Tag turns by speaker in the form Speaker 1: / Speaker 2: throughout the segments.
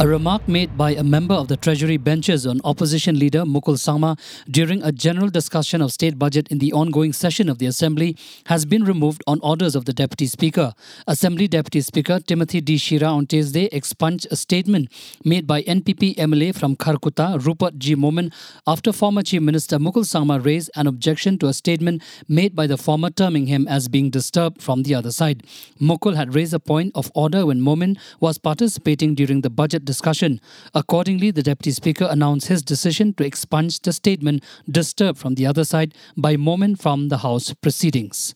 Speaker 1: A remark made by a member of the Treasury benches on opposition leader Mukul Sangma during a general discussion of state budget in the ongoing session of the Assembly has been removed on orders of the Deputy Speaker. Assembly Deputy Speaker Timothy D. Shira on Tuesday expunged a statement made by NPP MLA from Kharkutta, Rupert G. Momin, after former Chief Minister Mukul Sangma raised an objection to a statement made by the former terming him as being disturbed from the other side. Mukul had raised a point of order when Momin was participating during the budget discussion. Accordingly, the Deputy Speaker announced his decision to expunge the statement disturbed from the other side by Momin from the House proceedings.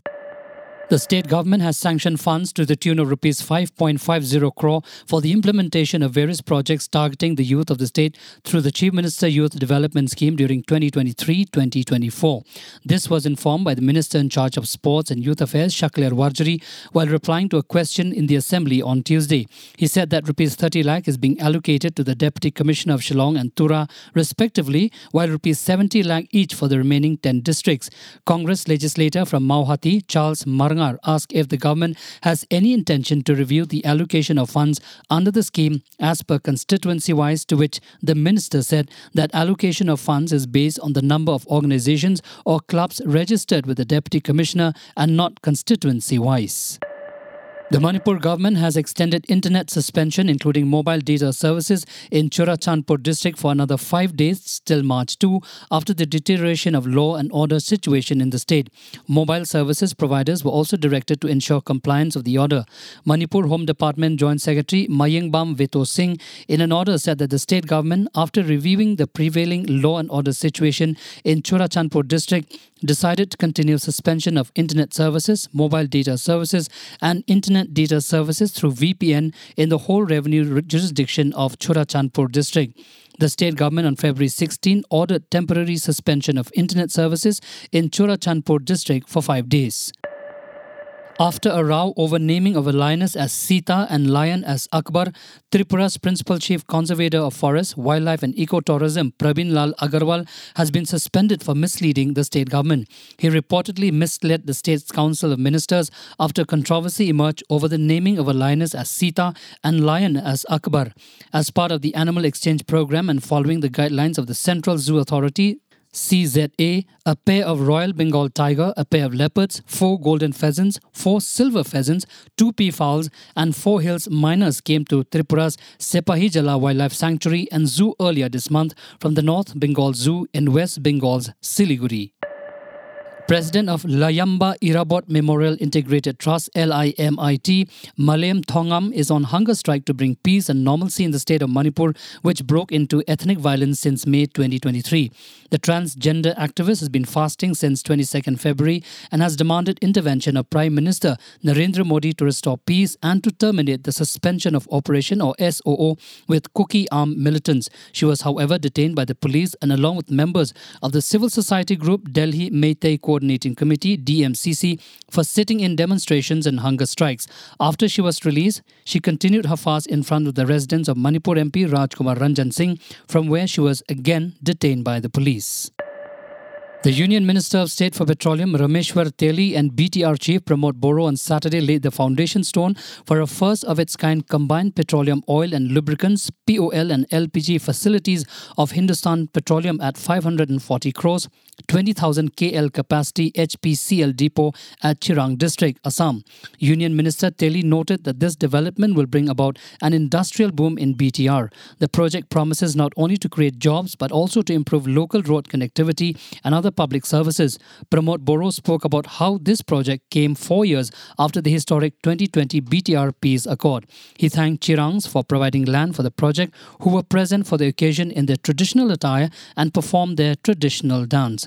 Speaker 1: The state government has sanctioned funds to the tune of rupees 5.50 crore for the implementation of various projects targeting the youth of the state through the Chief Minister Youth Development Scheme during 2023-2024. This was informed by the Minister in charge of Sports and Youth Affairs, Shakliar Warjri, while replying to a question in the Assembly on Tuesday. He said that rupees 30 lakh is being allocated to the Deputy Commissioner of Shillong and Tura, respectively, while rupees 70 lakh each for the remaining 10 districts. Congress legislator from Mawhati, Charles Marngar asked if the government has any intention to review the allocation of funds under the scheme as per constituency wise, to which the minister said that allocation of funds is based on the number of organizations or clubs registered with the deputy commissioner and not constituency wise. The Manipur government has extended internet suspension, including mobile data services, in Churachandpur district for another five days till March 2 after the deterioration of law and order situation in the state. Mobile services providers were also directed to ensure compliance of the order. Manipur Home Department Joint Secretary Mayingbam Veto Singh, in an order, said that the state government, after reviewing the prevailing law and order situation in Churachandpur district, decided to continue suspension of internet services, mobile data services, and internet data services through VPN in the whole revenue jurisdiction of Churachandpur district. The state government on February 16 ordered temporary suspension of internet services in Churachandpur district for five days. After a row over naming of a lioness as Sita and lion as Akbar, Tripura's Principal Chief Conservator of Forests, Wildlife and Ecotourism, Pravin Lal Agarwal, has been suspended for misleading the state government. He reportedly misled the state's Council of Ministers after controversy emerged over the naming of a lioness as Sita and lion as Akbar. As part of the Animal Exchange Program and following the guidelines of the Central Zoo Authority, CZA, a pair of Royal Bengal tiger, a pair of leopards, four golden pheasants, four silver pheasants, two peafowls, and four hills mynas came to Tripura's Sepahijala Wildlife Sanctuary and Zoo earlier this month from the North Bengal Zoo in West Bengal's Siliguri. President of Lamyanba Irabot Memorial Integrated Trust, LIMIT, Malem Thongam, is on hunger strike to bring peace and normalcy in the state of Manipur, which broke into ethnic violence since May 2023. The transgender activist has been fasting since 22nd February and has demanded intervention of Prime Minister Narendra Modi to restore peace and to terminate the suspension of operation or SOO with Kuki armed militants. She was, however, detained by the police and along with members of the civil society group Delhi Meitei Coordinating Committee, DMCC, for sitting in demonstrations and hunger strikes. After she was released, she continued her fast in front of the residence of Manipur MP Rajkumar Ranjan Singh, from where she was again detained by the police. The Union Minister of State for Petroleum, Rameshwar Teli, and BTR Chief Pramod Boro on Saturday laid the foundation stone for a first of its kind combined petroleum oil and lubricants, POL and LPG facilities of Hindustan Petroleum at 540 crores, 20,000 KL capacity HPCL depot at Chirang district, Assam. Union Minister Teli noted that this development will bring about an industrial boom in BTR. The project promises not only to create jobs but also to improve local road connectivity and other public services. Pramod Boro spoke about how this project came four years after the historic 2020 BTR Peace Accord. He thanked Chirangs for providing land for the project, who were present for the occasion in their traditional attire and performed their traditional dance.